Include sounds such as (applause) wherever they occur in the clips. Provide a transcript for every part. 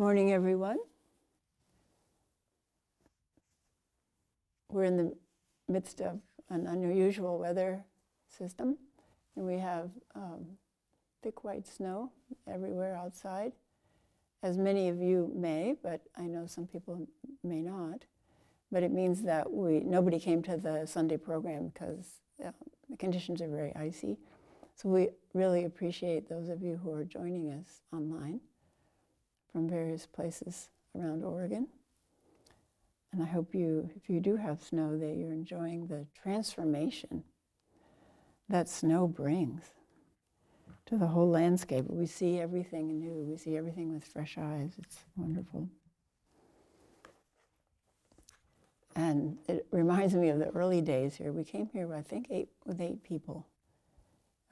Morning, everyone. We're in the midst of an unusual weather system, and we have um, thick white snow everywhere outside, as many of you may, but I know some people may not. But it means that we nobody came to the Sunday program because uh, the conditions are very icy. So we really appreciate those of you who are joining us online from various places around Oregon. And I hope you, if you do have snow, that you're enjoying the transformation that snow brings to the whole landscape. We see everything new, we see everything with fresh eyes. It's wonderful. And it reminds me of the early days here. We came here, I think, eight, with eight people,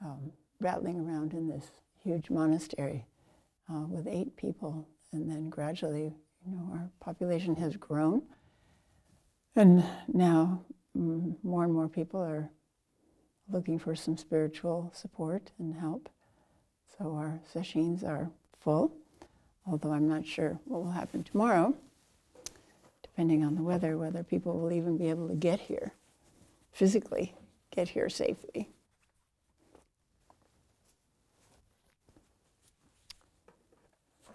um, rattling around in this huge monastery uh, with eight people. And then gradually, you know, our population has grown. And now mm, more and more people are looking for some spiritual support and help. So our sessions are full, although I'm not sure what will happen tomorrow, depending on the weather, whether people will even be able to get here physically, get here safely.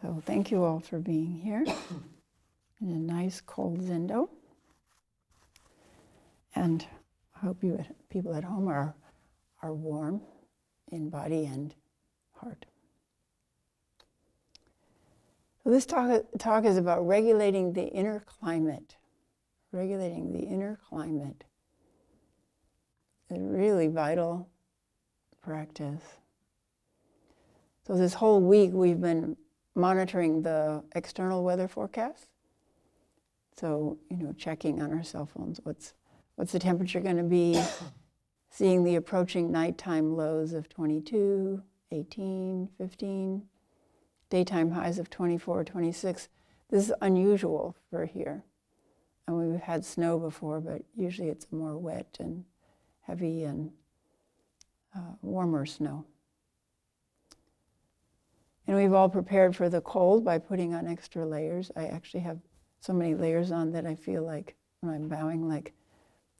So thank you all for being here in a nice cold Zendo. And I hope you people at home are, are warm in body and heart. So this talk, talk is about regulating the inner climate. Regulating the inner climate. A really vital practice. So this whole week we've been monitoring the external weather forecast. So, you know, checking on our cell phones what's what's the temperature going to be, (coughs) seeing the approaching nighttime lows of 22, 18, 15, daytime highs of 24, 26. This is unusual for here. And we've had snow before, but usually it's more wet and heavy and uh, warmer snow. And we've all prepared for the cold by putting on extra layers. I actually have so many layers on that I feel like when I'm bowing, like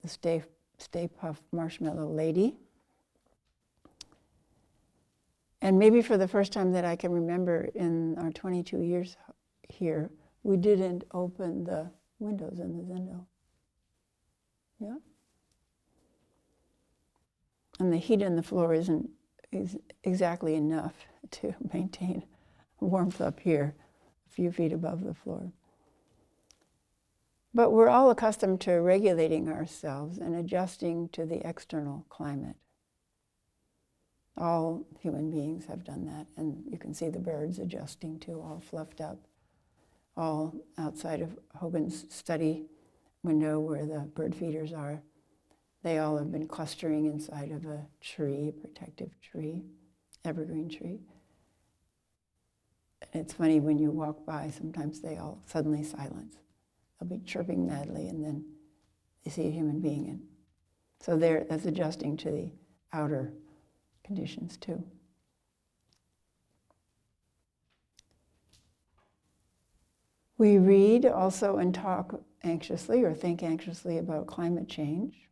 the Stay, Stay Puft Marshmallow Lady. And maybe for the first time that I can remember in our 22 years here, we didn't open the windows in the Zendo. Yeah? And the heat in the floor isn't is exactly enough (laughs) to maintain warmth up here, a few feet above the floor. But we're all accustomed to regulating ourselves and adjusting to the external climate. All human beings have done that, and you can see the birds adjusting too, all fluffed up, all outside of Hogen's study window where the bird feeders are. They all have been clustering inside of a tree, a protective tree, evergreen tree. And it's funny when you walk by, sometimes they all suddenly silence. They'll be chirping madly, and then they see a human being. And so there, that's adjusting to the outer conditions too. We read also and talk anxiously or think anxiously about climate change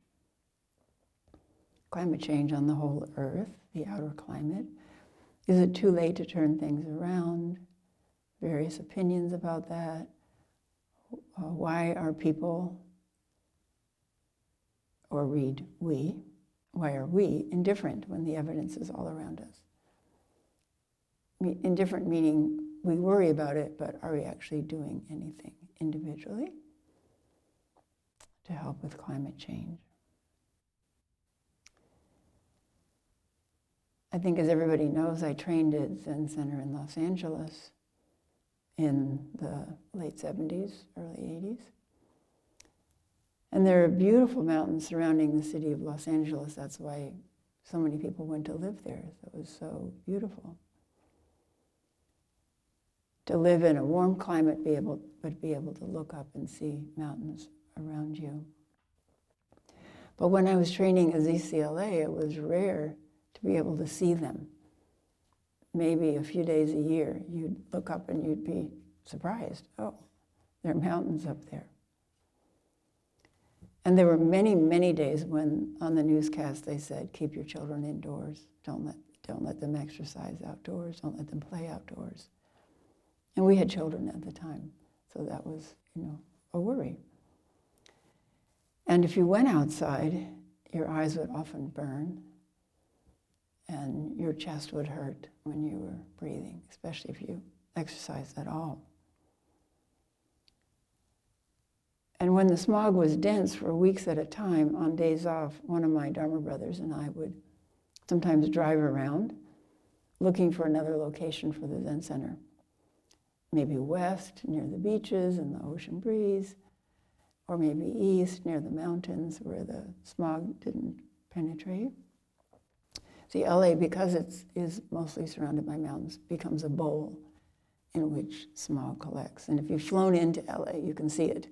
climate change on the whole Earth, the outer climate. Is it too late to turn things around? Various opinions about that. Uh, why are people, or read we, why are we indifferent when the evidence is all around us? Indifferent meaning we worry about it, but are we actually doing anything individually to help with climate change? I think, as everybody knows, I trained at Zen Center in Los Angeles in the late 70s, early 80s. And there are beautiful mountains surrounding the city of Los Angeles. That's why so many people went to live there. It was so beautiful. To live in a warm climate, be able, but be able to look up and see mountains around you. But when I was training at ZCLA, it was rare be able to see them. Maybe a few days a year, you'd look up and you'd be surprised. Oh, there are mountains up there. And there were many, many days when on the newscast they said, keep your children indoors. Don't let, don't let them exercise outdoors. Don't let them play outdoors. And we had children at the time, so that was, you know, a worry. And if you went outside, your eyes would often burn and your chest would hurt when you were breathing, especially if you exercised at all. And when the smog was dense for weeks at a time, on days off, one of my Dharma brothers and I would sometimes drive around looking for another location for the Zen Center. Maybe west, near the beaches and the ocean breeze, or maybe east, near the mountains where the smog didn't penetrate. See, LA, because it is mostly surrounded by mountains, becomes a bowl in which smog collects. And if you've flown into LA, you can see it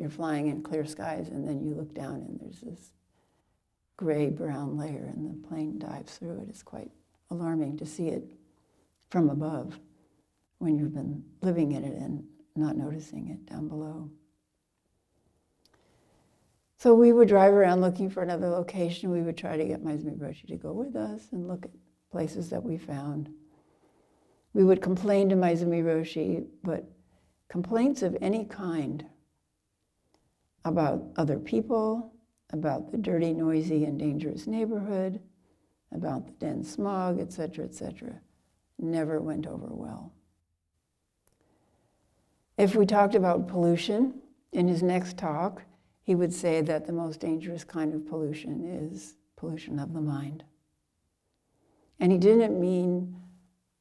you're flying in clear skies and then you look down and there's this gray brown layer and the plane dives through it. It's quite alarming to see it from above when you've been living in it and not noticing it down below. So we would drive around looking for another location. We would try to get Maezumi Roshi to go with us and look at places that we found. We would complain to Maezumi Roshi, but complaints of any kind about other people, about the dirty, noisy, and dangerous neighborhood, about the dense smog, etc., etc., never went over well. If we talked about pollution, in his next talk, he would say that the most dangerous kind of pollution is pollution of the mind. And he didn't mean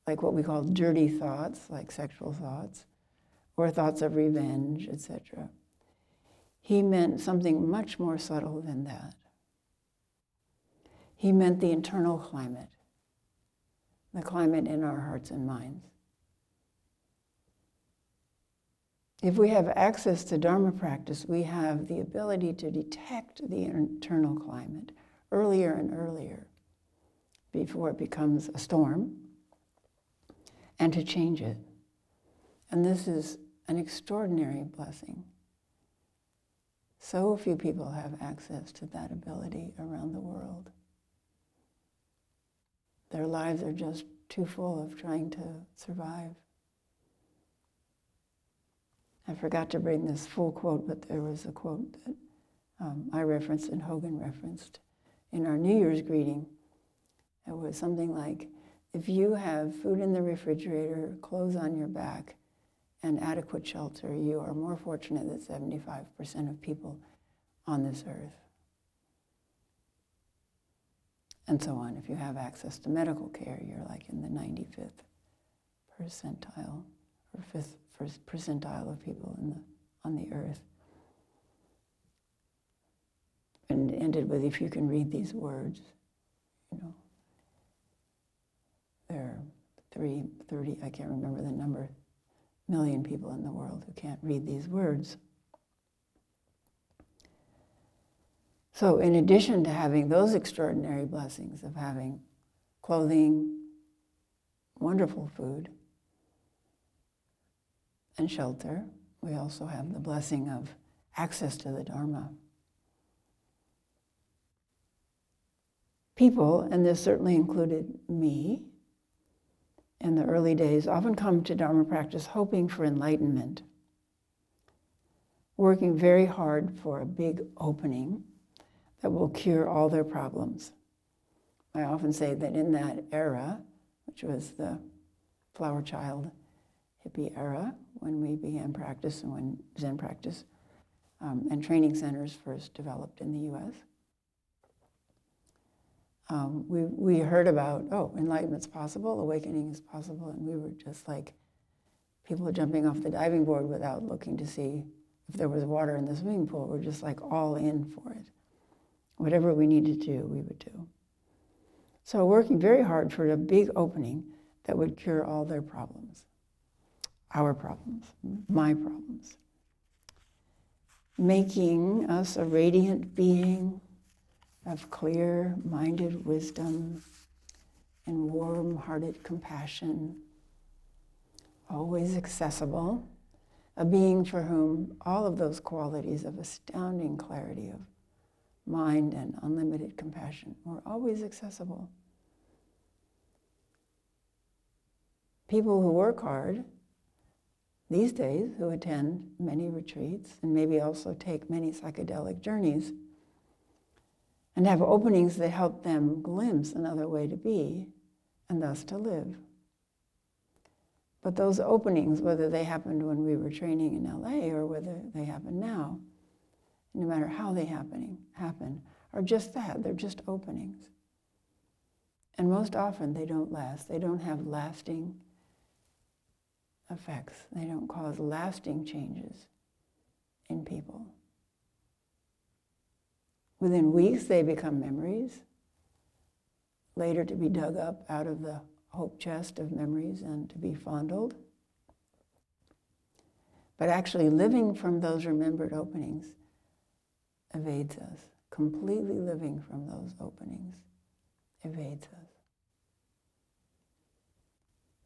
like what we call dirty thoughts, like sexual thoughts, or thoughts of revenge, etc he meant something much more subtle than that. He meant the internal climate, the climate in our hearts and minds. If we have access to Dharma practice, we have the ability to detect the internal climate earlier and earlier before it becomes a storm and to change it. And this is an extraordinary blessing. So few people have access to that ability around the world. Their lives are just too full of trying to survive. I forgot to bring this full quote, but there was a quote that um, I referenced and Hogen referenced in our New Year's greeting. It was something like, if you have food in the refrigerator, clothes on your back, and adequate shelter, you are more fortunate than 75% of people on this earth. And so on. If you have access to medical care, you're like in the 95th percentile or fifth percentile of people the, on the earth. And ended with, if you can read these words, you know, there are three, 30, I can't remember the number, million people in the world who can't read these words. So, in addition to having those extraordinary blessings of having clothing, wonderful food, and shelter, we also have the blessing of access to the Dharma. People, and this certainly included me, in the early days often come to Dharma practice hoping for enlightenment, working very hard for a big opening that will cure all their problems. I often say that in that era, which was the flower child hippie era, when we began practice and when Zen practice um, and training centers first developed in the US, um, we, we heard about, oh, enlightenment's possible, awakening is possible, and we were just like people jumping off the diving board without looking to see if there was water in the swimming pool. We're just like all in for it. Whatever we needed to do, we would do. So working very hard for a big opening that would cure all their problems. Our problems, my problems. Making us a radiant being of clear minded wisdom and warm hearted compassion, always accessible, a being for whom all of those qualities of astounding clarity of mind and unlimited compassion were always accessible. People who work hard these days, who attend many retreats and maybe also take many psychedelic journeys, and have openings that help them glimpse another way to be and thus to live. But those openings, whether they happened when we were training in LA or whether they happen now, no matter how they happening, happen, are just that. They're just openings. And most often they don't last. They don't have lasting effects. They don't cause lasting changes in people. Within weeks, they become memories, later to be dug up out of the hope chest of memories and to be fondled. But actually, living from those remembered openings evades us. Completely living from those openings evades us.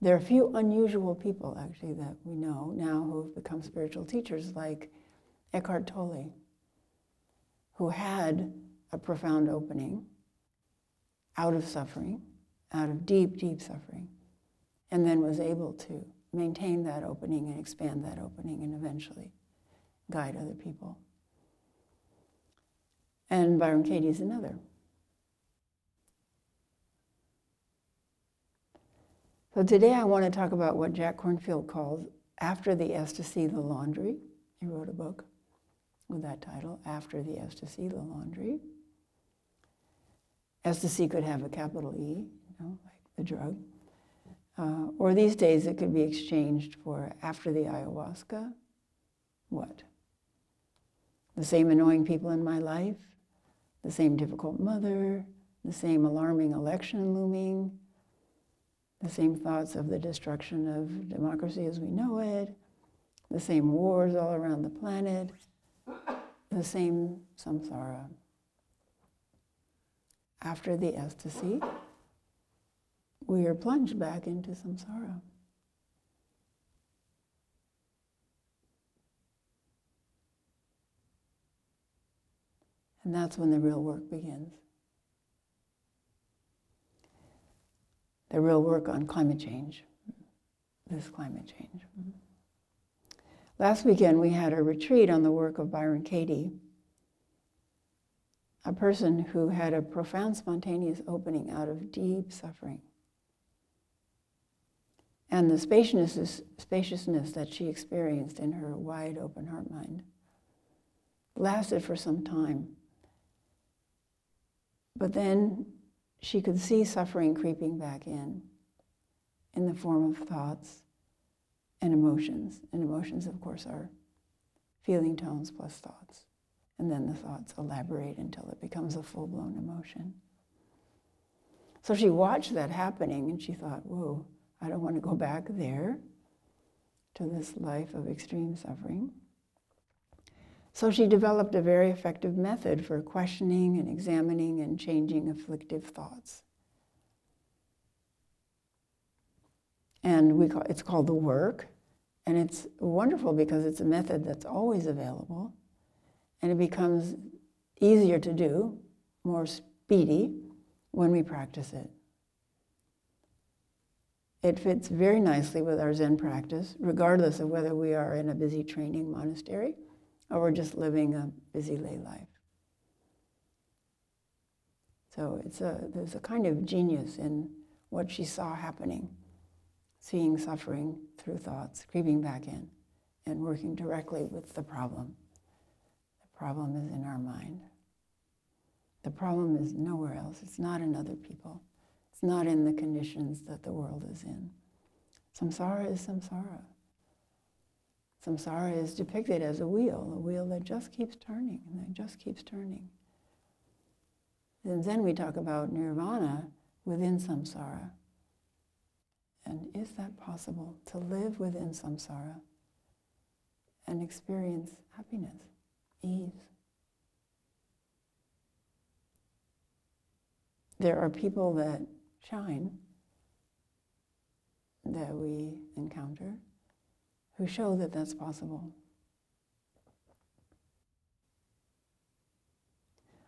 There are a few unusual people, actually, that we know now who have become spiritual teachers, like Eckhart Tolle, who had a profound opening out of suffering out of deep, deep suffering, and then was able to maintain that opening and expand that opening and eventually guide other people. And Byron Katie is another. So today I want to talk about what Jack Kornfield calls After the Ecstasy, the Laundry. He wrote a book with that title, After the Ecstasy, the Laundry. Ecstasy could have a capital E, you know, like the drug. Uh, or these days it could be exchanged for after the ayahuasca, what? The same annoying people in my life, the same difficult mother, the same alarming election looming, the same thoughts of the destruction of democracy as we know it, the same wars all around the planet, the same samsara. After the ecstasy, we are plunged back into samsara. And that's when the real work begins. The real work on climate change, this climate change. Last weekend, we had a retreat on the work of Byron Katie, a person who had a profound spontaneous opening out of deep suffering and the spaciousness, spaciousness that she experienced in her wide open heart mind lasted for some time. But then she could see suffering creeping back in, in the form of thoughts and emotions. And emotions, of course, are feeling tones plus thoughts. And then the thoughts elaborate until it becomes a full blown emotion. So she watched that happening and she thought, whoa, I don't want to go back there to this life of extreme suffering. So she developed a very effective method for questioning and examining and changing afflictive thoughts. And we call, it's called the work. And it's wonderful because it's a method that's always available. And it becomes easier to do, more speedy, when we practice it. It fits very nicely with our Zen practice, regardless of whether we are in a busy training monastery or we're just living a busy lay life. So it's a, there's a kind of genius in what she saw happening, seeing suffering through thoughts, creeping back in, and working directly with the problem. The problem is in our mind. The problem is nowhere else. It's not in other people It's not in the conditions that the world is in. Samsara is samsara. Samsara is depicted as a wheel, a wheel that just keeps turning and that just keeps turning. And then we talk about nirvana within samsara. And is that possible to live within samsara and experience happiness, ease? There are people that shine that we encounter who show that that's possible.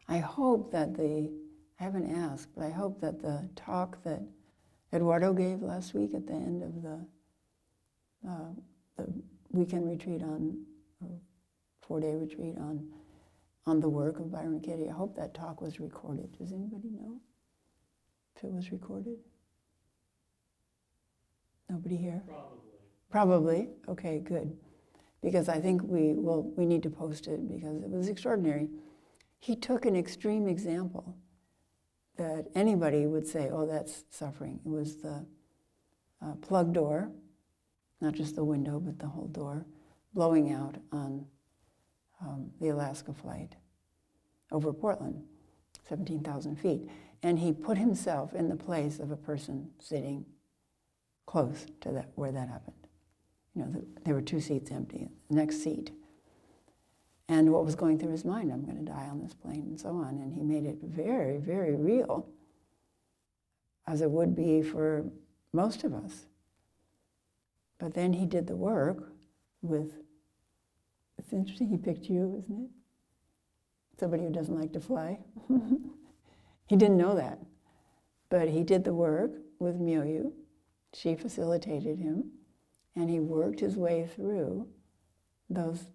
I hope that the, I haven't asked, but I hope that the talk that Eduardo gave last week at the end of the, uh, the weekend retreat on, four-day retreat on, on the work of Byron Katie, I hope that talk was recorded. Does anybody know if it was recorded? Nobody here? Probably. Probably. Okay, good. Because I think we will, we need to post it because it was extraordinary. He took an extreme example that anybody would say, oh, that's suffering. It was the uh, plug door, not just the window, but the whole door, blowing out on um, the Alaska flight over Portland, 17,000 feet. And he put himself in the place of a person sitting close to that, where that happened. You know, the, there were two seats empty, the next seat. And what was going through his mind, I'm going to die on this plane and so on. And he made it very, very real, as it would be for most of us. But then he did the work with, it's interesting he picked you, isn't it? Somebody who doesn't like to fly. (laughs) he didn't know that. But he did the work with Miyu. She facilitated him. And he worked his way through those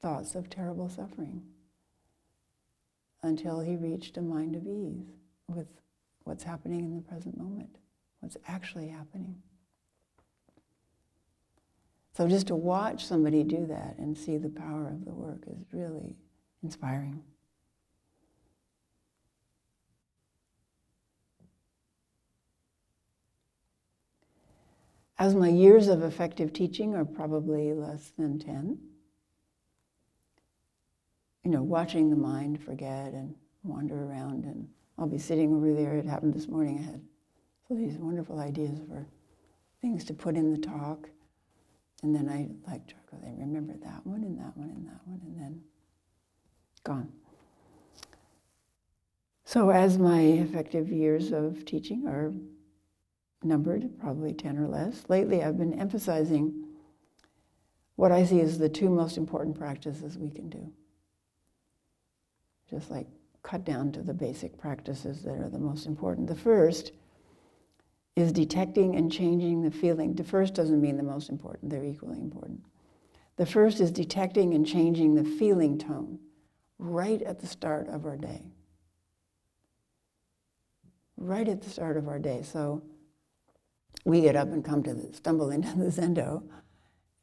thoughts of terrible suffering until he reached a mind of ease with what's happening in the present moment, what's actually happening. So just to watch somebody do that and see the power of the work is really inspiring. As my years of effective teaching are probably less than 10, you know, watching the mind forget and wander around, and I'll be sitting over there. It happened this morning. I had all these wonderful ideas for things to put in the talk, and then I like they remember that one and that one and that one, and then gone. So as my effective years of teaching are numbered, probably 10 or less. Lately, I've been emphasizing what I see as the two most important practices we can do. Just like cut down to the basic practices that are the most important. The first is detecting and changing the feeling. The first doesn't mean the most important, they're equally important. The first is detecting and changing the feeling tone right at the start of our day. Right at the start of our day. So we get up and come to the, stumble into the zendo,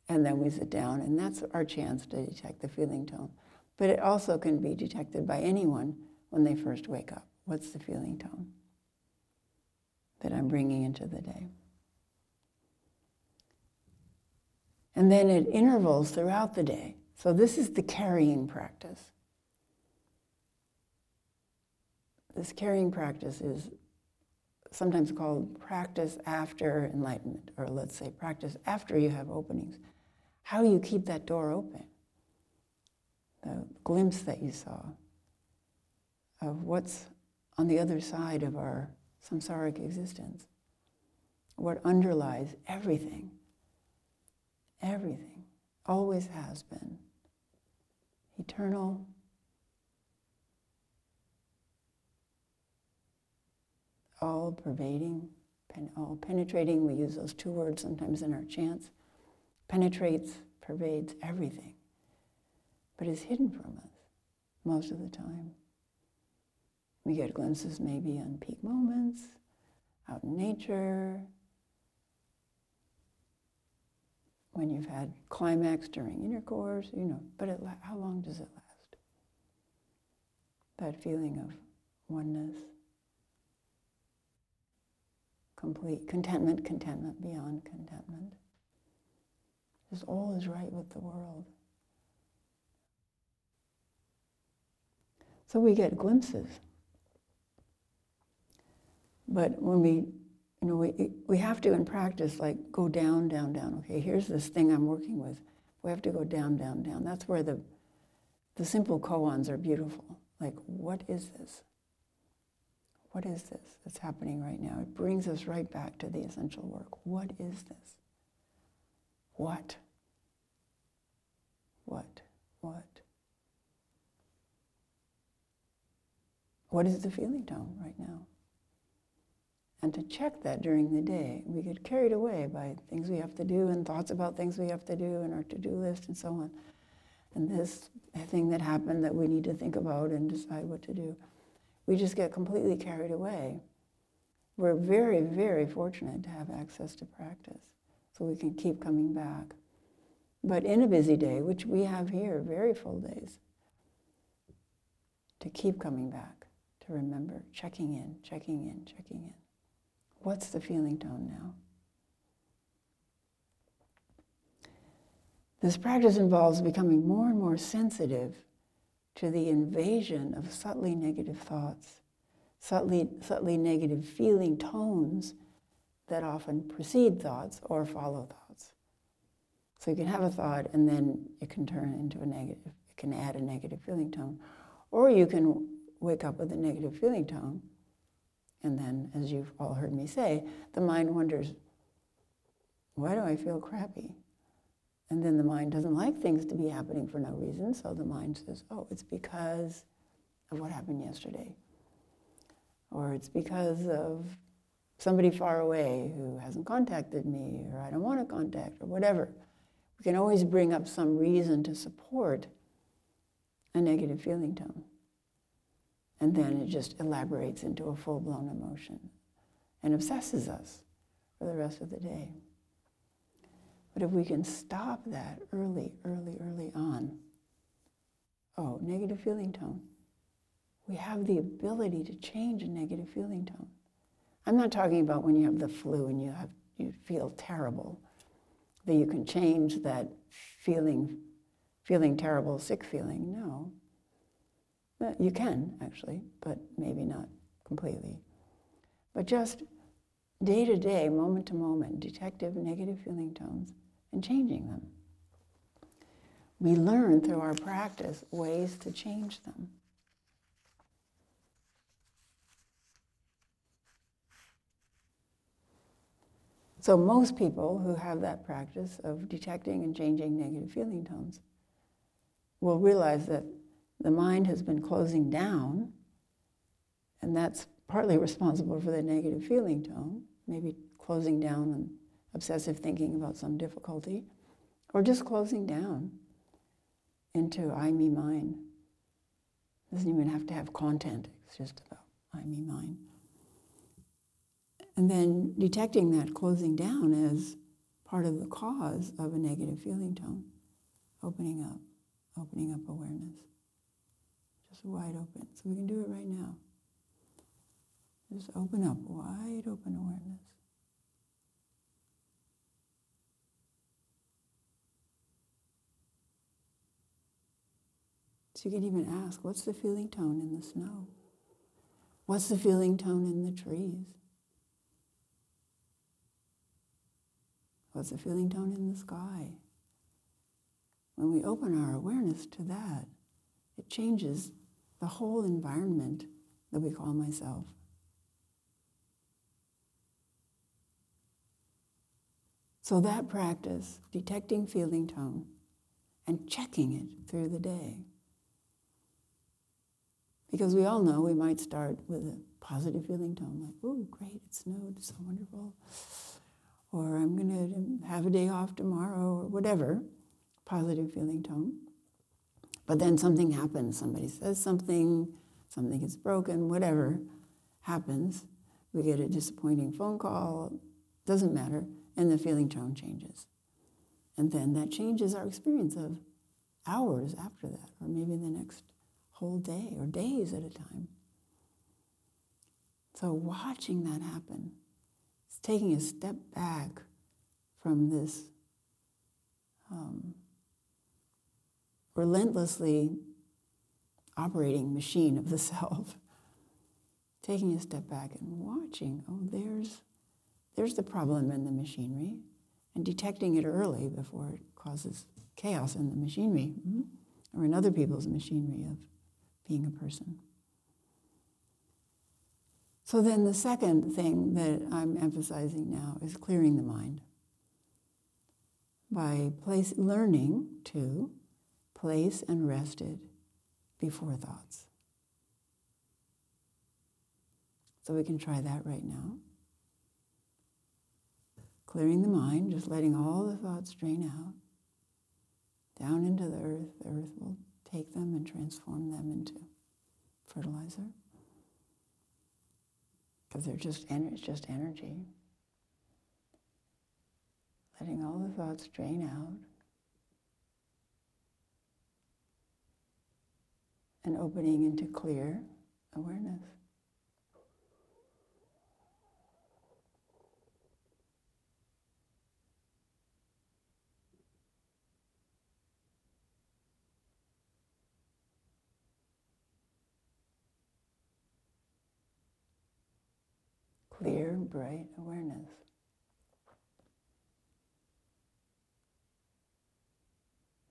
and then we sit down, and that's our chance to detect the feeling tone. But it also can be detected by anyone when they first wake up. What's the feeling tone that I'm bringing into the day? And then at intervals throughout the day. So this is the carrying practice. This carrying practice is sometimes called practice after enlightenment, or let's say practice after you have openings. How you keep that door open? The glimpse that you saw of what's on the other side of our samsaric existence, what underlies everything, everything, always has been, eternal, all pervading, pen, all penetrating. We use those two words sometimes in our chants. Penetrates, pervades everything, but is hidden from us most of the time. We get glimpses maybe on peak moments, out in nature, when you've had climax during intercourse, you know, but it, how long does it last? That feeling of oneness complete contentment, contentment beyond contentment. Just all is right with the world. So we get glimpses. But when we, you know, we, we have to in practice like go down, down, down. Okay, here's this thing I'm working with. We have to go down, down, down. That's where the, the simple koans are beautiful. Like, what is this? What is this that's happening right now? It brings us right back to the essential work. What is this? What? What? What? What is the feeling tone right now? And to check that during the day. We get carried away by things we have to do and thoughts about things we have to do and our to-do list and so on. And this thing that happened that we need to think about and decide what to do. We just get completely carried away. We're very, very fortunate to have access to practice so we can keep coming back. But in a busy day, which we have here, very full days, to keep coming back, to remember, checking in, checking in, checking in. What's the feeling tone now? This practice involves becoming more and more sensitive to the invasion of subtly negative thoughts, subtly, subtly negative feeling tones that often precede thoughts or follow thoughts. So you can have a thought and then it can turn into a negative, it can add a negative feeling tone. Or you can wake up with a negative feeling tone and then, as you've all heard me say, the mind wonders, why do I feel crappy? And then the mind doesn't like things to be happening for no reason, so the mind says, oh, it's because of what happened yesterday. Or it's because of somebody far away who hasn't contacted me, or I don't want to contact, or whatever. We can always bring up some reason to support a negative feeling tone. And then it just elaborates into a full blown emotion and obsesses us for the rest of the day. But if we can stop that early, early, early on, oh, negative feeling tone. We have the ability to change a negative feeling tone. I'm not talking about when you have the flu and you have you feel terrible, that you can change that feeling, feeling terrible, sick feeling. No, you can, actually, but maybe not completely. But just day to day, moment to moment, detective negative feeling tones and changing them. We learn through our practice ways to change them. So most people who have that practice of detecting and changing negative feeling tones will realize that the mind has been closing down, and that's partly (laughs) responsible for the negative feeling tone, maybe closing down and obsessive thinking about some difficulty, or just closing down into I, me, mine. Doesn't even have to have content, it's just about I, me, mine. And then detecting that closing down as part of the cause of a negative feeling tone, opening up, opening up awareness just wide open. So we can do it right now. Just open up, wide open awareness. You can even ask, what's the feeling tone in the snow? What's the feeling tone in the trees? What's the feeling tone in the sky? When we open our awareness to that, it changes the whole environment that we call myself. So that practice, detecting feeling tone and checking it through the day. Because we all know we might start with a positive feeling tone, like, oh, great, it snowed, it's so wonderful. Or I'm going to have a day off tomorrow, or whatever, positive feeling tone. But then something happens. Somebody says something, something is broken, whatever happens. We get a disappointing phone call, doesn't matter, and the feeling tone changes. And then that changes our experience of hours after that, or maybe the next whole day, or days at a time. So watching that happen, it's taking a step back from this um, relentlessly operating machine of the (laughs) self. Taking a step back and watching, oh, there's, there's the problem in the machinery, and detecting it early before it causes chaos in the machinery mm-hmm. or in other people's machinery of being a person. So then the second thing that I'm emphasizing now is clearing the mind by place, learning to place and rested before thoughts. So we can try that right now. Clearing the mind, just letting all the thoughts drain out, down into the earth. The earth will take them and transform them into fertilizer. Because they're just, it's just energy. Letting all the thoughts drain out. And opening into clear awareness. clear, bright awareness.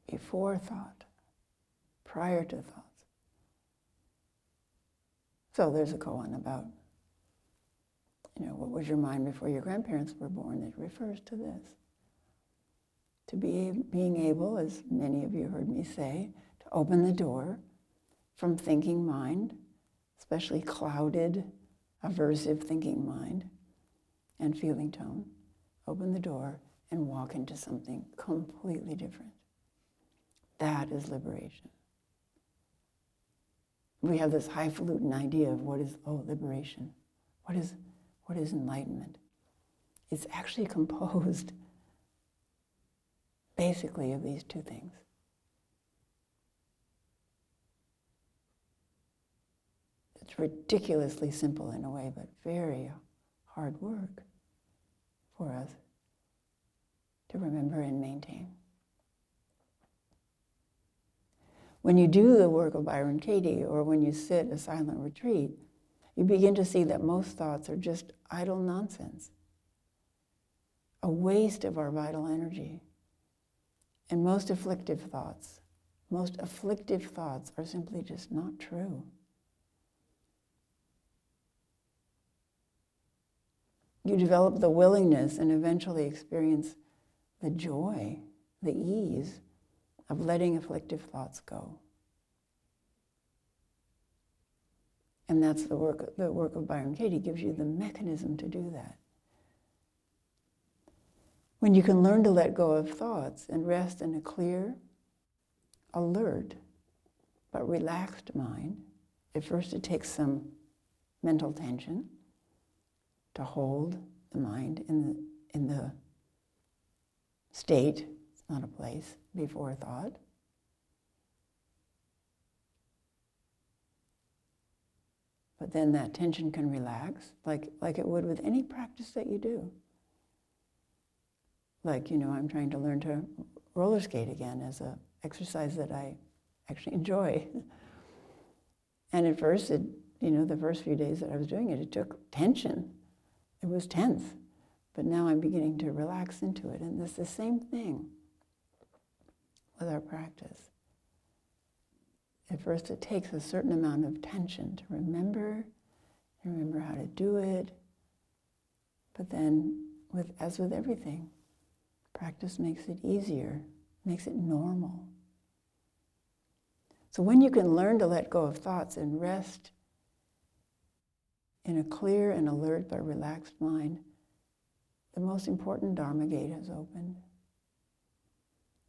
Before thought, prior to thoughts. So there's a koan about, you know, what was your mind before your grandparents were born? It refers to this. To be being able, as many of you heard me say, to open the door from thinking mind, especially clouded aversive thinking mind and feeling tone, open the door and walk into something completely different. That is liberation. We have this highfalutin idea of what is, oh, liberation. What is, what is enlightenment? It's actually (laughs) composed basically of these two things. It's ridiculously simple in a way, but very hard work for us to remember and maintain. When you do the work of Byron Katie, or when you sit a silent retreat, you begin to see that most thoughts are just idle nonsense, a waste of our vital energy. And most afflictive thoughts, most afflictive thoughts are simply just not true. You develop the willingness and eventually experience the joy, the ease of letting afflictive thoughts go. And that's the work, the work of Byron Katie gives you the mechanism to do that. When you can learn to let go of thoughts and rest in a clear, alert, but relaxed mind, at first it takes some mental tension to hold the mind in the, in the state, it's not a place, before thought. But then that tension can relax, like, like it would with any practice that you do. Like, you know, I'm trying to learn to roller skate again as an exercise that I actually enjoy. (laughs) and at first, it, you know, the first few days that I was doing it, it took tension it was tense, but now I'm beginning to relax into it. And it's the same thing with our practice. At first, it takes a certain amount of tension to remember, to remember how to do it. But then, with, as with everything, practice makes it easier, makes it normal. So when you can learn to let go of thoughts and rest in a clear and alert but relaxed mind, the most important Dharma gate has opened.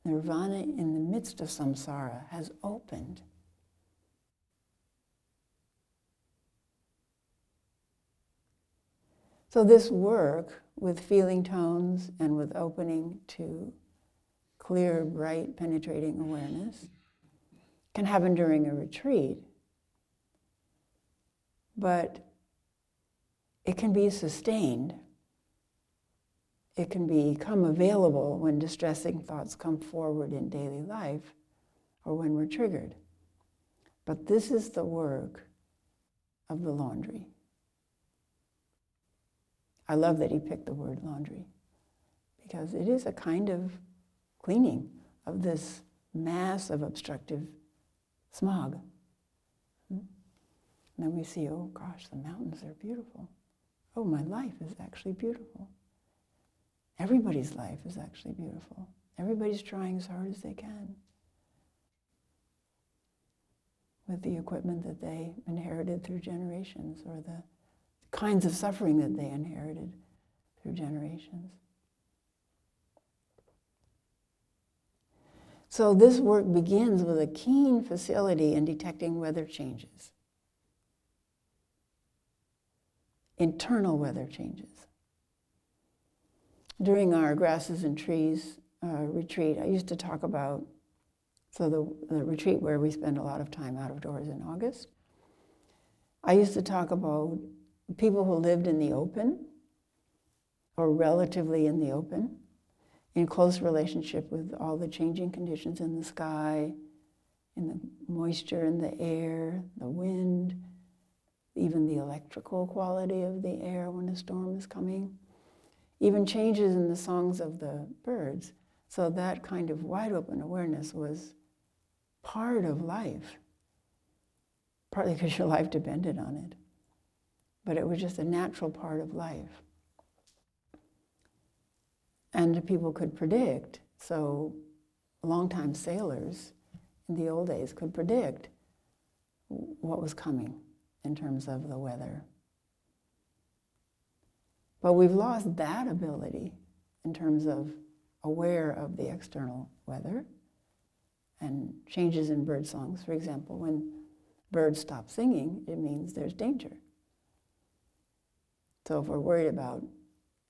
Nirvana in the midst of samsara has opened. So, this work with feeling tones and with opening to clear, bright, penetrating awareness can happen during a retreat. But it can be sustained. It can become available when distressing thoughts come forward in daily life or when we're triggered. But this is the work of the laundry. I love that he picked the word laundry because it is a kind of cleaning of this mass of obstructive smog. Hmm? And then we see, oh gosh, the mountains are beautiful oh, my life is actually beautiful. Everybody's life is actually beautiful. Everybody's trying as hard as they can. with the equipment that they inherited through generations or the kinds of suffering that they inherited through generations. So this work begins with a keen facility in detecting weather changes, internal weather changes. During our grasses and trees uh, retreat, I used to talk about so the, the retreat where we spend a lot of time out of doors in August. I used to talk about people who lived in the open or relatively in the open in close relationship with all the changing conditions in the sky, in the moisture in the air, the wind, even the electrical quality of the air when a storm is coming, even changes in the songs of the birds. So that kind of wide open awareness was part of life, partly because your life depended on it, but it was just a natural part of life. And people could predict. So, longtime sailors in the old days could predict what was coming in terms of the weather. But we've lost that ability in terms of aware of the external weather and changes in bird songs. For example, when birds stop singing, it means there's danger. So if we're worried about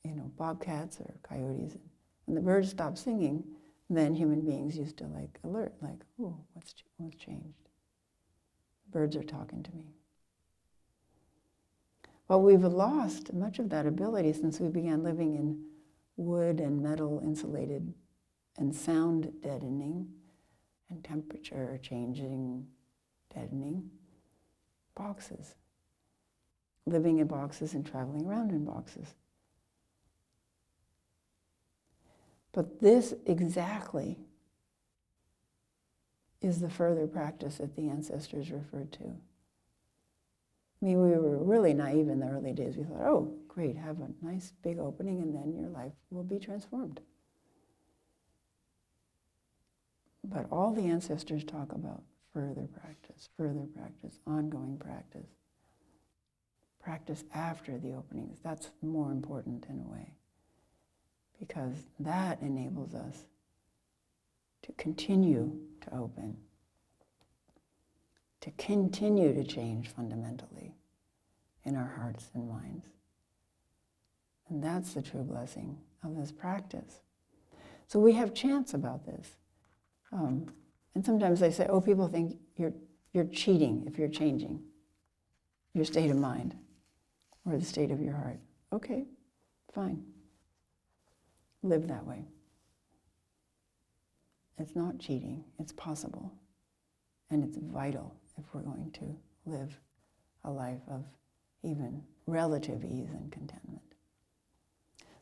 you know, bobcats or coyotes. and the birds stop singing, then human beings used to like alert, like, oh, what's, what's changed? Birds are talking to me. Well, we've lost much of that ability since we began living in wood and metal insulated and sound deadening and temperature changing deadening boxes. Living in boxes and traveling around in boxes. But this exactly is the further practice that the ancestors referred to. I mean, we were really naive in the early days. We thought, oh, great, have a nice big opening and then your life will be transformed. But all the ancestors talk about further practice, further practice, ongoing practice. Practice after the openings. That's more important in a way because that enables us to continue to open, to continue to change fundamentally in our hearts and minds. And that's the true blessing of this practice. So we have chants about this. Um, and sometimes they say, oh, people think you're, you're cheating if you're changing your state of mind or the state of your heart. Okay, fine live that way. It's not cheating, it's possible. And it's vital if we're going to live a life of even relative ease and contentment.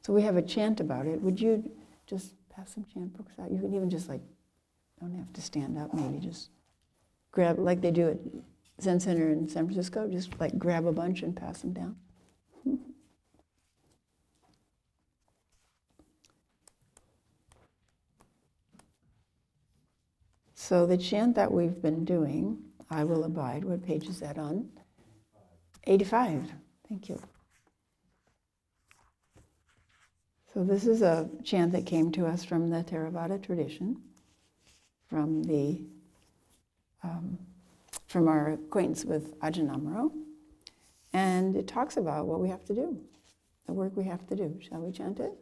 So we have a chant about it. Would you just pass some chant books out? You can even just like, don't have to stand up, maybe just grab, like they do at Zen Center in San Francisco, just like grab a bunch and pass them down. (laughs) So the chant that we've been doing, I will abide, what page is that on? 85. Thank you. So this is a chant that came to us from the Theravada tradition, from the um, from our acquaintance with Ajahn Amaro, and it talks about what we have to do, the work we have to do. Shall we chant it?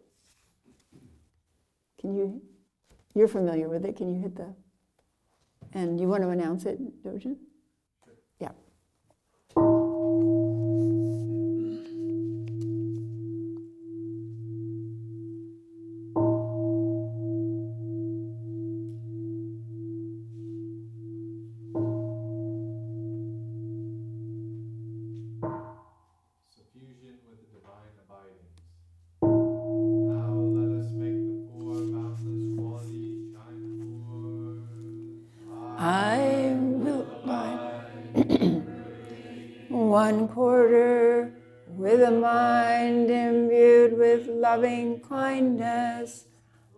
Can you? You're familiar with it. Can you hit the? And you want to announce it, Dojin? Yeah. One quarter with a mind imbued with loving kindness,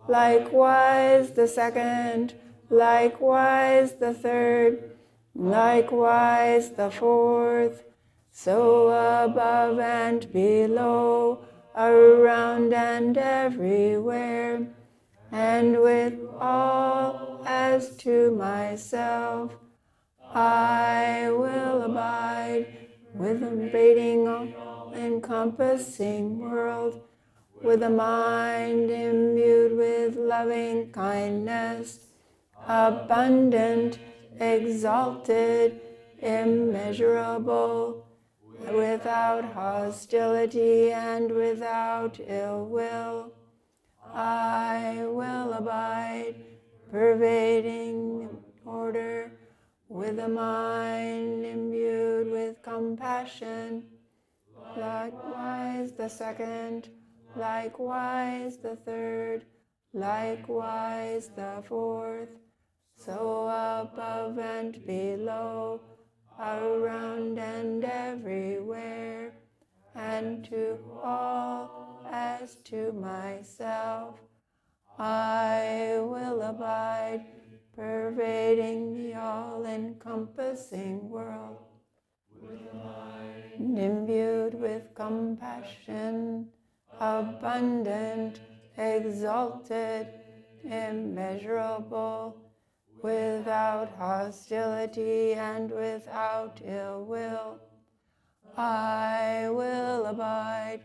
likewise the second, likewise the third, Likewise, the fourth, so above and below, around and everywhere, and with all as to myself, I will abide with a rating all encompassing world, with a mind imbued with loving kindness, abundant exalted, immeasurable, without hostility and without ill will. I will abide, pervading order, with a mind imbued with compassion. Likewise the second, likewise the third, likewise the fourth so above and below, around and everywhere, and to all as to myself, I will abide, pervading the all encompassing world, imbued with compassion, abundant, exalted, immeasurable without hostility and without ill will. I will abide,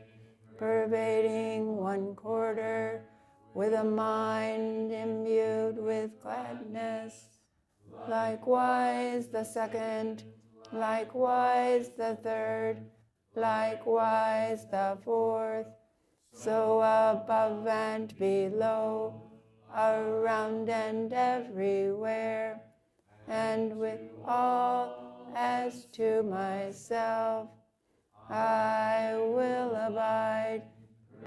pervading one quarter, with a mind imbued with gladness. Likewise the second, likewise the third, likewise the fourth, so above and below around and everywhere, and with all as to myself, I will abide,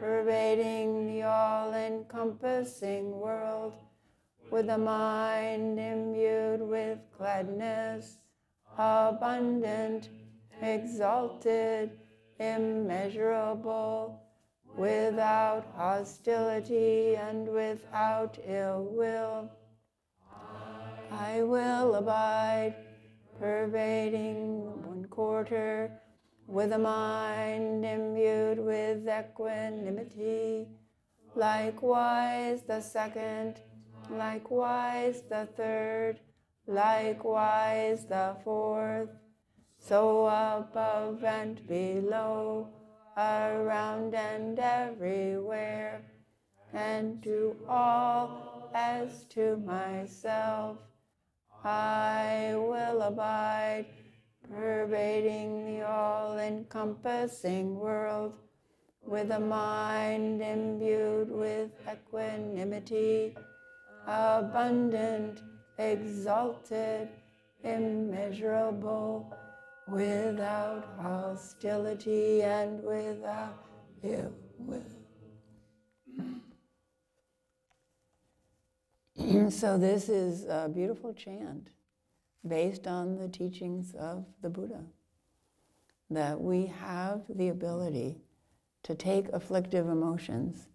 pervading the all encompassing world, with a mind imbued with gladness, abundant, exalted, immeasurable without hostility and without ill will. I will abide, pervading one quarter, with a mind imbued with equanimity. Likewise the second, likewise the third, likewise the fourth, so above and below around and everywhere, and to all as to myself. I will abide, pervading the all encompassing world, with a mind imbued with equanimity, abundant, exalted, immeasurable without hostility and without ill will. (clears throat) so, this is a beautiful chant based on the teachings of the Buddha that we have the ability to take afflictive emotions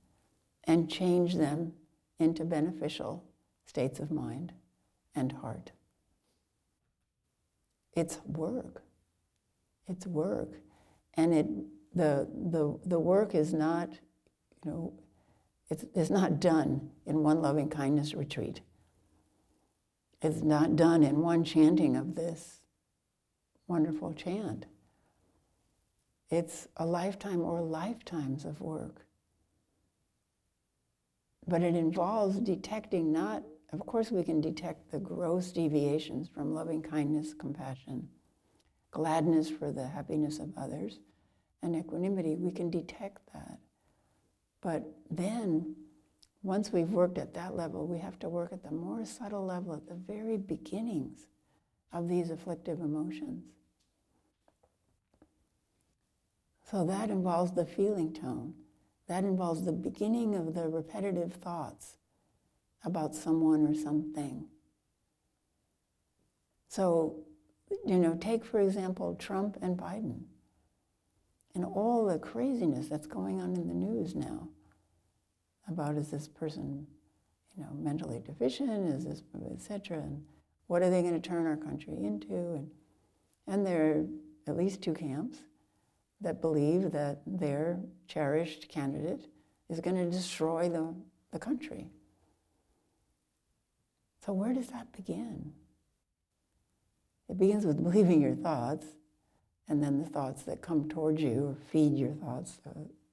and change them into beneficial states of mind and heart. It's work. It's work. And it, the, the, the work is not, you know, it's, it's not done in one loving kindness retreat. It's not done in one chanting of this wonderful chant. It's a lifetime or lifetimes of work. But it involves detecting not, of course, we can detect the gross deviations from loving kindness, compassion gladness for the happiness of others, and equanimity, we can detect that. But then, once we've worked at that level, we have to work at the more subtle level, at the very beginnings of these afflictive emotions. So that involves the feeling tone. That involves the beginning of the repetitive thoughts about someone or something. So you know, take for example Trump and Biden and all the craziness that's going on in the news now about is this person, you know, mentally deficient, is this, etc. And What are they going to turn our country into? And, and there are at least two camps that believe that their cherished candidate is going to destroy the, the country. So, where does that begin? It begins with (laughs) believing your thoughts, and then the thoughts that come towards you or feed your thoughts uh,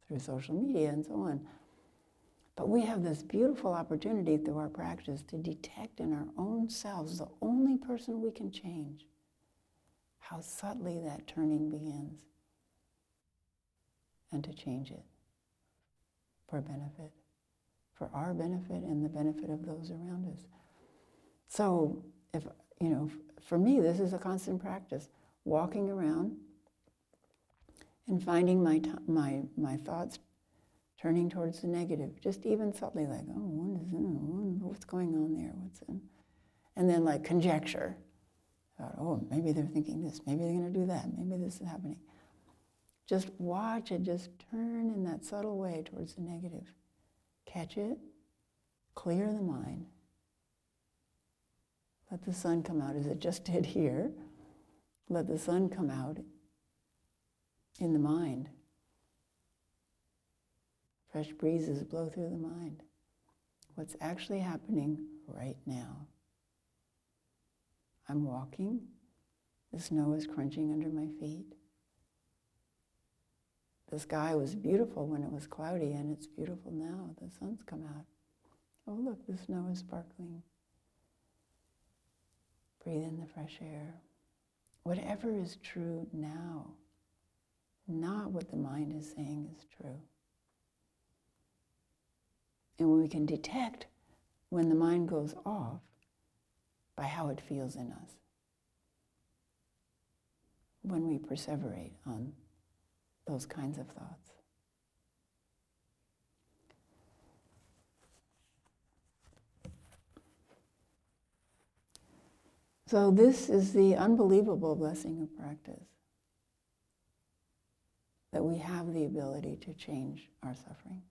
through social media and so on. But we have this beautiful opportunity through our practice to detect in our own selves, the only person we can change, how subtly that turning begins, and to change it for benefit, for our benefit and the benefit of those around us. So, if, you know, for me, this is a constant practice walking around and finding my, t- my, my thoughts turning towards the negative, just even subtly like, oh, what is, what's going on there? What's in? And then like conjecture about, oh, maybe they're thinking this, maybe they're going to do that, maybe this is happening. Just watch it just turn in that subtle way towards the negative. Catch it, clear the mind, let the sun come out as it just did here. Let the sun come out in the mind. Fresh breezes blow through the mind. What's actually happening right now? I'm walking. The snow is crunching under my feet. The sky was beautiful when it was cloudy, and it's beautiful now. The sun's come out. Oh, look, the snow is sparkling. Breathe in the fresh air. Whatever is true now, not what the mind is saying is true. And we can detect when the mind goes off by how it feels in us when we perseverate on those kinds of thoughts. So, this is the unbelievable blessing of practice that we have the ability to change our suffering.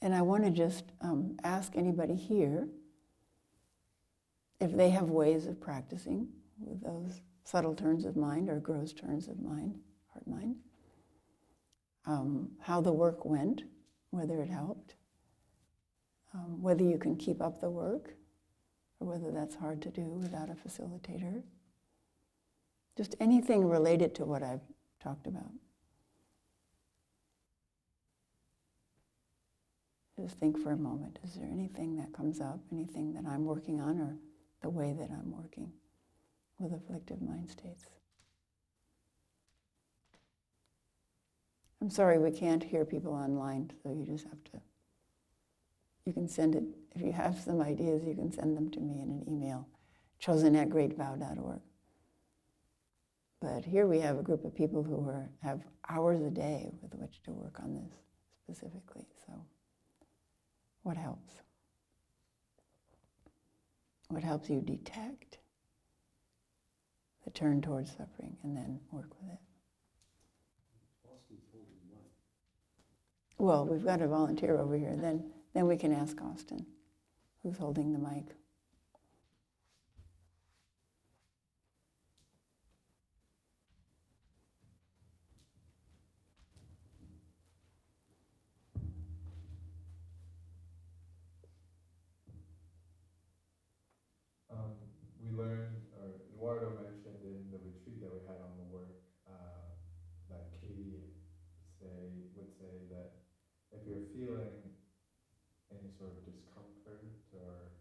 And I want to just um, ask anybody here if they have ways of practicing with those subtle turns of mind or gross turns of mind, heart mind, um, how the work went, whether it helped, um, whether you can keep up the work or whether that's hard to do without a facilitator. Just anything related to what I've talked about. Just think for a moment. Is there anything that comes up, anything that I'm working on, or the way that I'm working with afflictive mind states? I'm sorry we can't hear people online, so you just have to you can send it, if you have some ideas, you can send them to me in an email, chozen at greatvow.org. But here we have a group of people who are, have hours a day with which to work on this specifically. So, what helps? What helps you detect the turn towards suffering and then work with it? Well, we've got a volunteer over here. Then then we can ask Austin, who's holding the mic. Um, we learned, or Eduardo mentioned in the retreat that we had on the work, uh, that Katie say, would say that if you're feeling any sort of discomfort or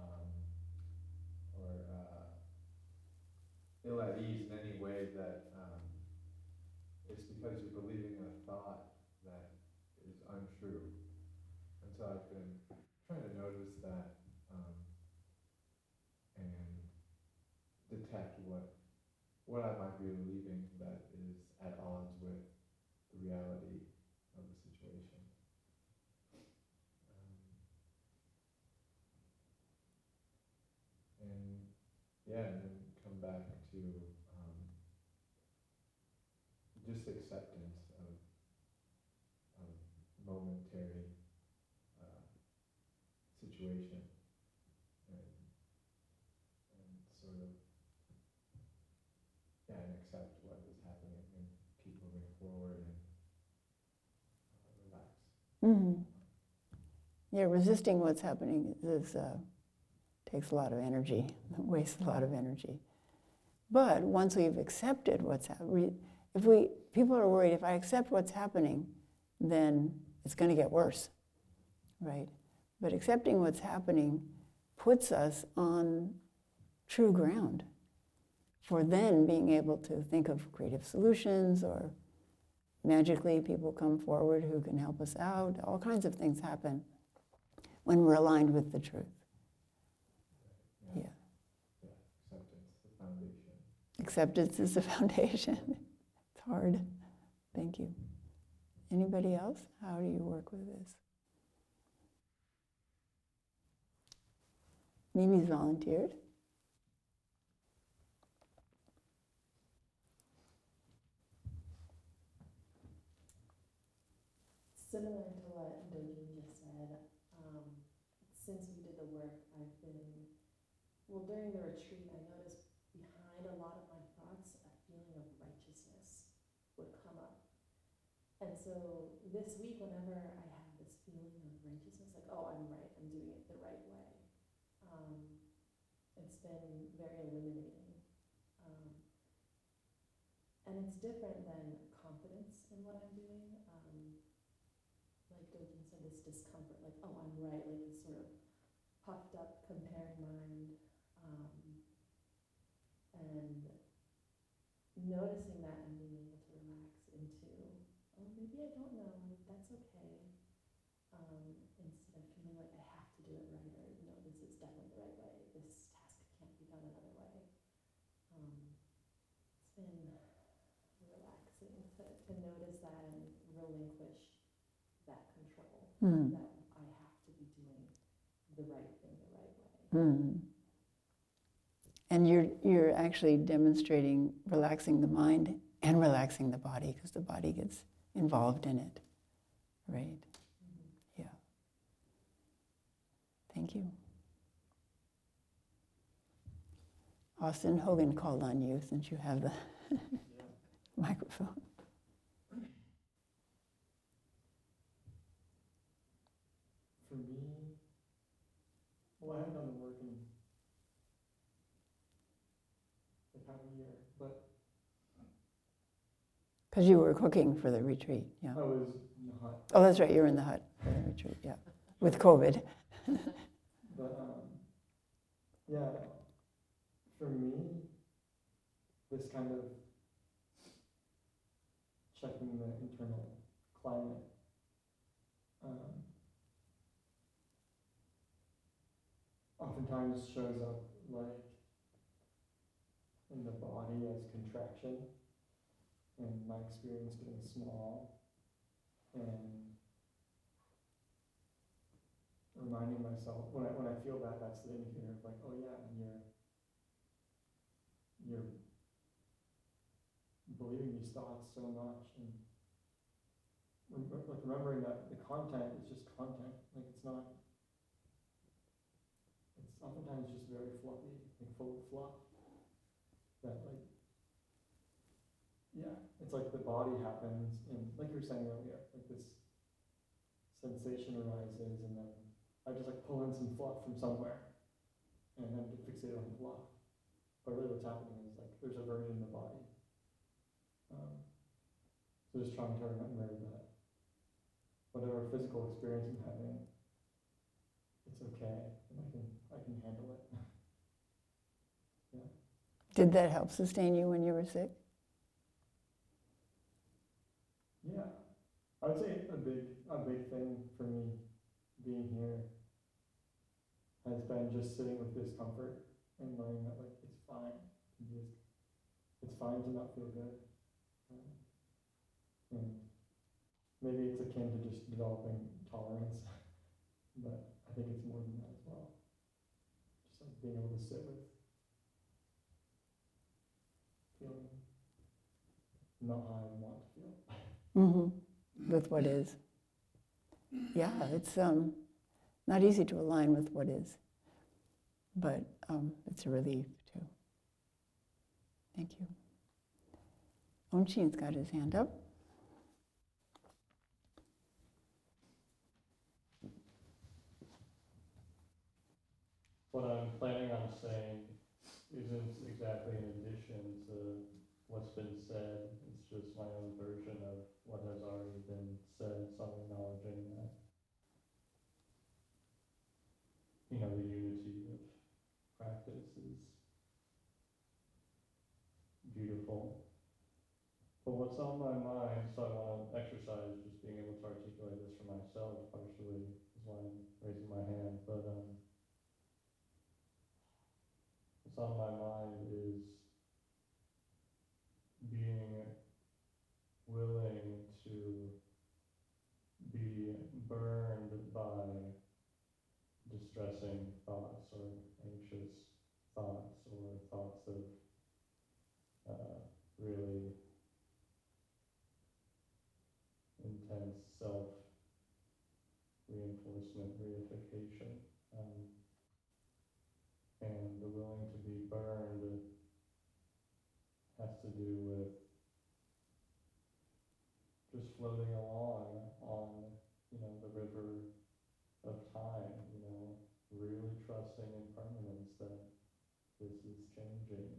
um, or uh, ill at ease in any way that um, it's because you're believing a thought that is untrue. And so I've been trying to notice that um, and detect what what I might be believing that is at odds with the reality of the situation. and yeah, and then come back to um, just acceptance of, of momentary uh, situation. And, and sort of, yeah, and accept what is happening and keep moving forward and uh, relax. hmm Yeah, resisting what's happening is, uh, takes a lot of energy, (laughs) wastes a lot of energy. But once we've accepted what's happening, if we, people are worried, if I accept what's happening, then it's going to get worse, right? But accepting what's happening puts us on true ground for then being able to think of creative solutions or magically people come forward who can help us out. All kinds of things happen when we're aligned with the truth. Yeah. Yeah, acceptance, is the foundation. Acceptance is the foundation. it's hard. Thank you. Anybody else? How do you work with this? Mimi's volunteered. Similar to what Dojin just said, um, since we did the work, I've been, well, during the retreat, I noticed behind a lot of my thoughts, a feeling of righteousness would come up. And so this week, whenever I have this feeling of righteousness, like, oh, I'm right, I'm doing it the right way, um, it's been very illuminating. Um, and it's different than confidence in what I'm doing. Um, like Dojin said, this discomfort, like, oh, I'm right, like this sort of puffed up, comparing mind, um, and noticing that and being able to relax into, oh, maybe I don't know, that's okay. Um, instead of feeling like I have to do it right, or no, this is definitely the right way, this task can't be done another way. Um, it's been relaxing to, to notice that and relinquish that Hmm. that I have to be doing the right thing the right way. Hmm. And you're, you're actually demonstrating relaxing the mind and relaxing the body because the body gets involved in it, right? Yeah. Thank you. Austin Hogen called on you since you have the (laughs) microphone. For me, well, I haven't done the work in half a year, but Because you were cooking for the retreat, yeah. I was not. Oh, that's right, you were in the hut for the retreat, yeah, with COVID. (laughs) But um, yeah, for me, this kind of checking the internal climate um, oftentimes shows up like in the body as contraction, and my experience getting small, and reminding myself when I when I feel that that's the indicator of like, oh yeah, and you're you're believing these thoughts so much and like remembering that the content is just content. Like it's not oftentimes just very fluffy, like full of fluff. That like yeah, it's like the body happens and like you were saying earlier, like this sensation arises and then I just like pull in some fluff from somewhere and then get fixated on the fluff. But really what's happening is like there's aversion in the body. Um, so just trying to remember that whatever physical experience I'm having, it's okay and I can I can handle it. Did that help sustain you when you were sick? Yeah. I would say a big a big thing for me being here has been just sitting with discomfort and knowing that like it's fine to just it's fine to not feel good. Um, and maybe it's akin to just developing tolerance, (laughs) but I think it's more than that as well. Just like being able to sit with feeling not how I want to feel. Mm-hmm. With what is. Yeah, it's um, not easy to align with what is, but um, it's a relief too. Thank you. Onshin's got his hand up. What I'm planning on saying isn't exactly in addition to what's been said. Just my own version of what has already been said, so I'm acknowledging that. You know, the unity of practice is beautiful. But what's on my mind, so I want to exercise just being able to articulate this for myself partially, is why I'm raising my hand, but, um, what's on my mind is being willing to be burned by distressing thoughts or anxious thoughts or thoughts of uh, really intense self reinforcement, reification. Um, and the willing to be burned has to do with just floating along on, you know, the river of time, you know, really trusting in permanence that this is changing.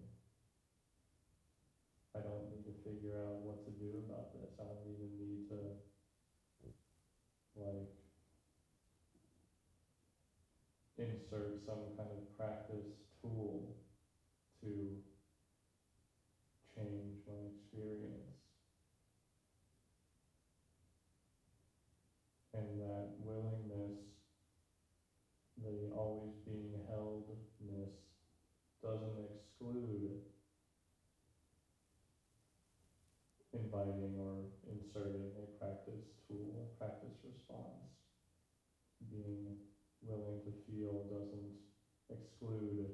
I don't need to figure out what to do about this. I don't even need to, like, insert some kind of practice tool to change my experience. And that willingness, the always being heldness, doesn't exclude or inserting a practice tool, a practice response. Being willing to feel doesn't exclude,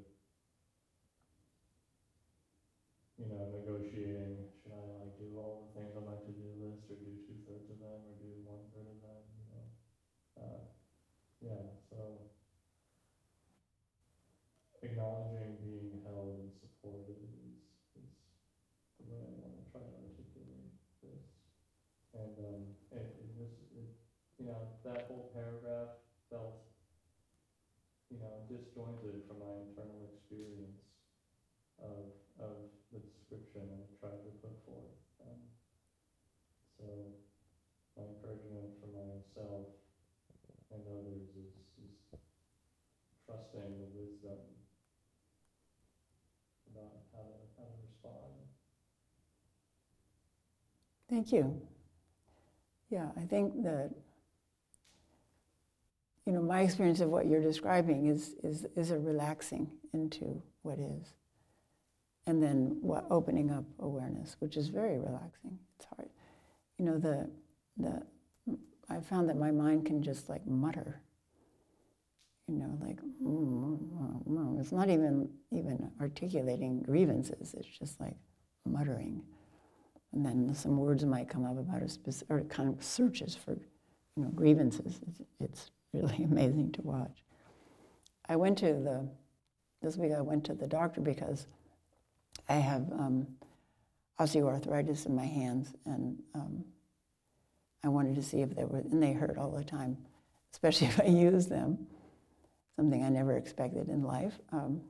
that whole paragraph felt, you know, disjointed from my internal experience of, of the description I tried to put forth. Um, so, my encouragement for myself and others is, is trusting the wisdom about how to, how to respond. Thank you. Yeah, I think that, you know, my experience of what you're describing is, is, is a relaxing into what is. And then what, opening up awareness, which is very relaxing. It's hard. You know, the, the, I found that my mind can just like mutter. You know, like, mm, it's not even, even articulating grievances, it's just like muttering. And then some words might come up about a specific, or kind of searches for, you know, grievances. It's, it's really (laughs) amazing to watch. I went to the, this week I went to the doctor because I have um, osteoarthritis in my hands and um, I wanted to see if they were, and they hurt all the time, (laughs) especially if I use them, something I never expected in life. Um,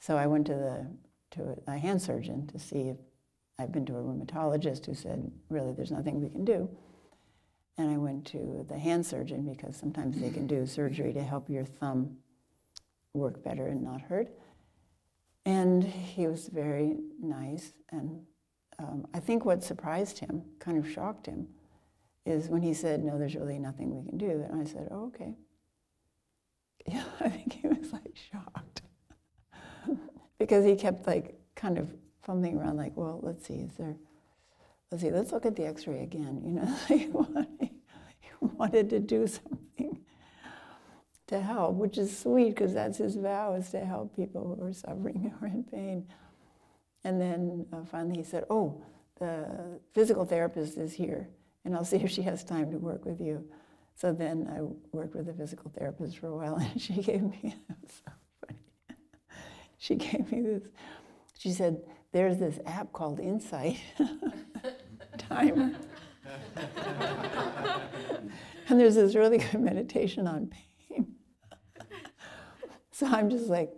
so I went to the to a hand surgeon to see if I've been to a rheumatologist who said, really, there's nothing we can do. And I went to the hand surgeon because sometimes they can do surgery to help your thumb work better and not hurt. And he was very nice. And um, I think what surprised him, kind of shocked him, is when he said, no, there's really nothing we can do. And I said, oh, okay. (laughs) Yeah, I think he was like shocked. (laughs) because he kept like kind of fumbling around like, well, let's see, is there, let's see, let's look at the x-ray again. You know, (laughs) he wanted, to do something to help, which is sweet because that's his vow is to help people who are suffering (laughs) or in pain. And then uh, finally he said, oh, the physical therapist is here and I'll see if she has time to work with you. So then I worked with a physical therapist for a while, (laughs) and she gave me, so funny. she gave me this, she said, there's this app called Insight (laughs) And there's this really good meditation on pain. so I'm just like,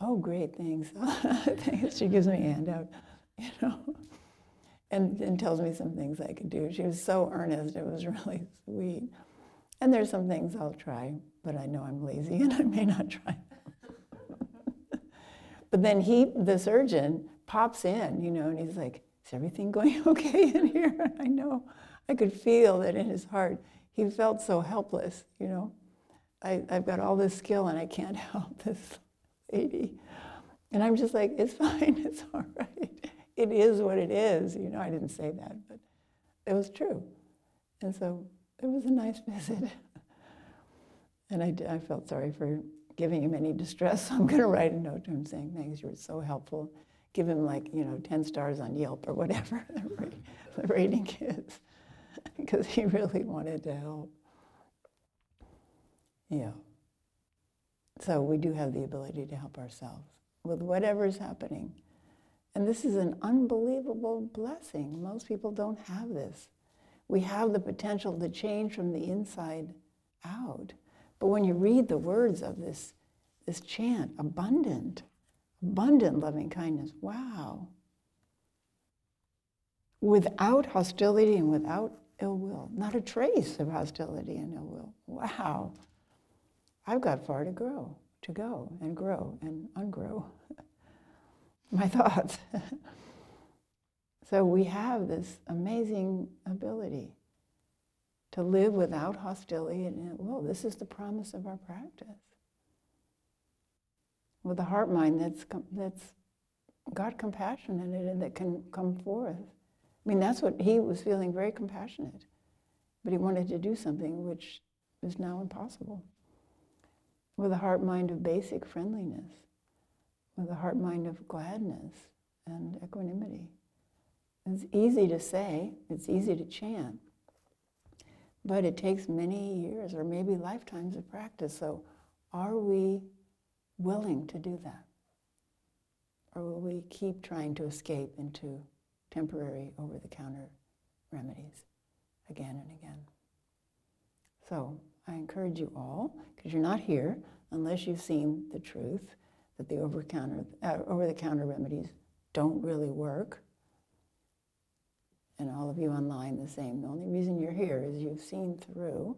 oh, great, thanks. (laughs) thanks. She gives me a handout, you know, and, and tells me some things I could do. She was so earnest, it was really sweet. And there's some things I'll try, but I know I'm lazy and I may not try (laughs) but then he, the surgeon, pops in, you know, and he's like, Is everything going (laughs) okay in here? I know, I could feel that in his heart. He felt so helpless, you know. I, I've got all this skill and I can't (laughs) help this lady. And I'm just like, It's (laughs) fine, it's all right. It is what it is. You know, I didn't say that, but it was true. And so it was a nice visit. and I, I felt sorry for giving him any distress, so I'm going to write a note to him saying, thanks, you were so helpful. Give him like, you know, 10 stars on Yelp or whatever (laughs) the, rating is, (laughs) because he really wanted to help. Yeah. So we do have the ability to help ourselves with whatever is happening. And this is an unbelievable blessing. Most people don't have this we have the potential to change from the inside out. But when you read the words of this, this chant, abundant, abundant loving kindness, wow. Without hostility and without ill will, not a trace of hostility and ill will. Wow. I've got far to grow, to go and grow and ungrow (laughs) my thoughts. (laughs) So we have this amazing ability to live without hostility and well, this is the promise of our practice. With a heart mind that's that's got compassion in it and that can come forth. I mean, that's what he was feeling very compassionate, but he wanted to do something which is now impossible. With a heart mind of basic friendliness, with a heart mind of gladness and equanimity. It's easy to say, it's easy to chant, but it takes many years or maybe lifetimes of practice. So, are we willing to do that? Or will we keep trying to escape into temporary over the counter remedies again and again? So, I encourage you all, because you're not here unless you've seen the truth that the over-counter, uh, over-the-counter remedies don't really work and all of you online the same. The only reason you're here is you've seen through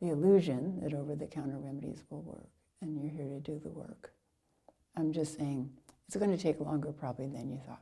the illusion that over the counter remedies will work, and you're here to do the work. I'm just saying it's going to take longer probably than you thought.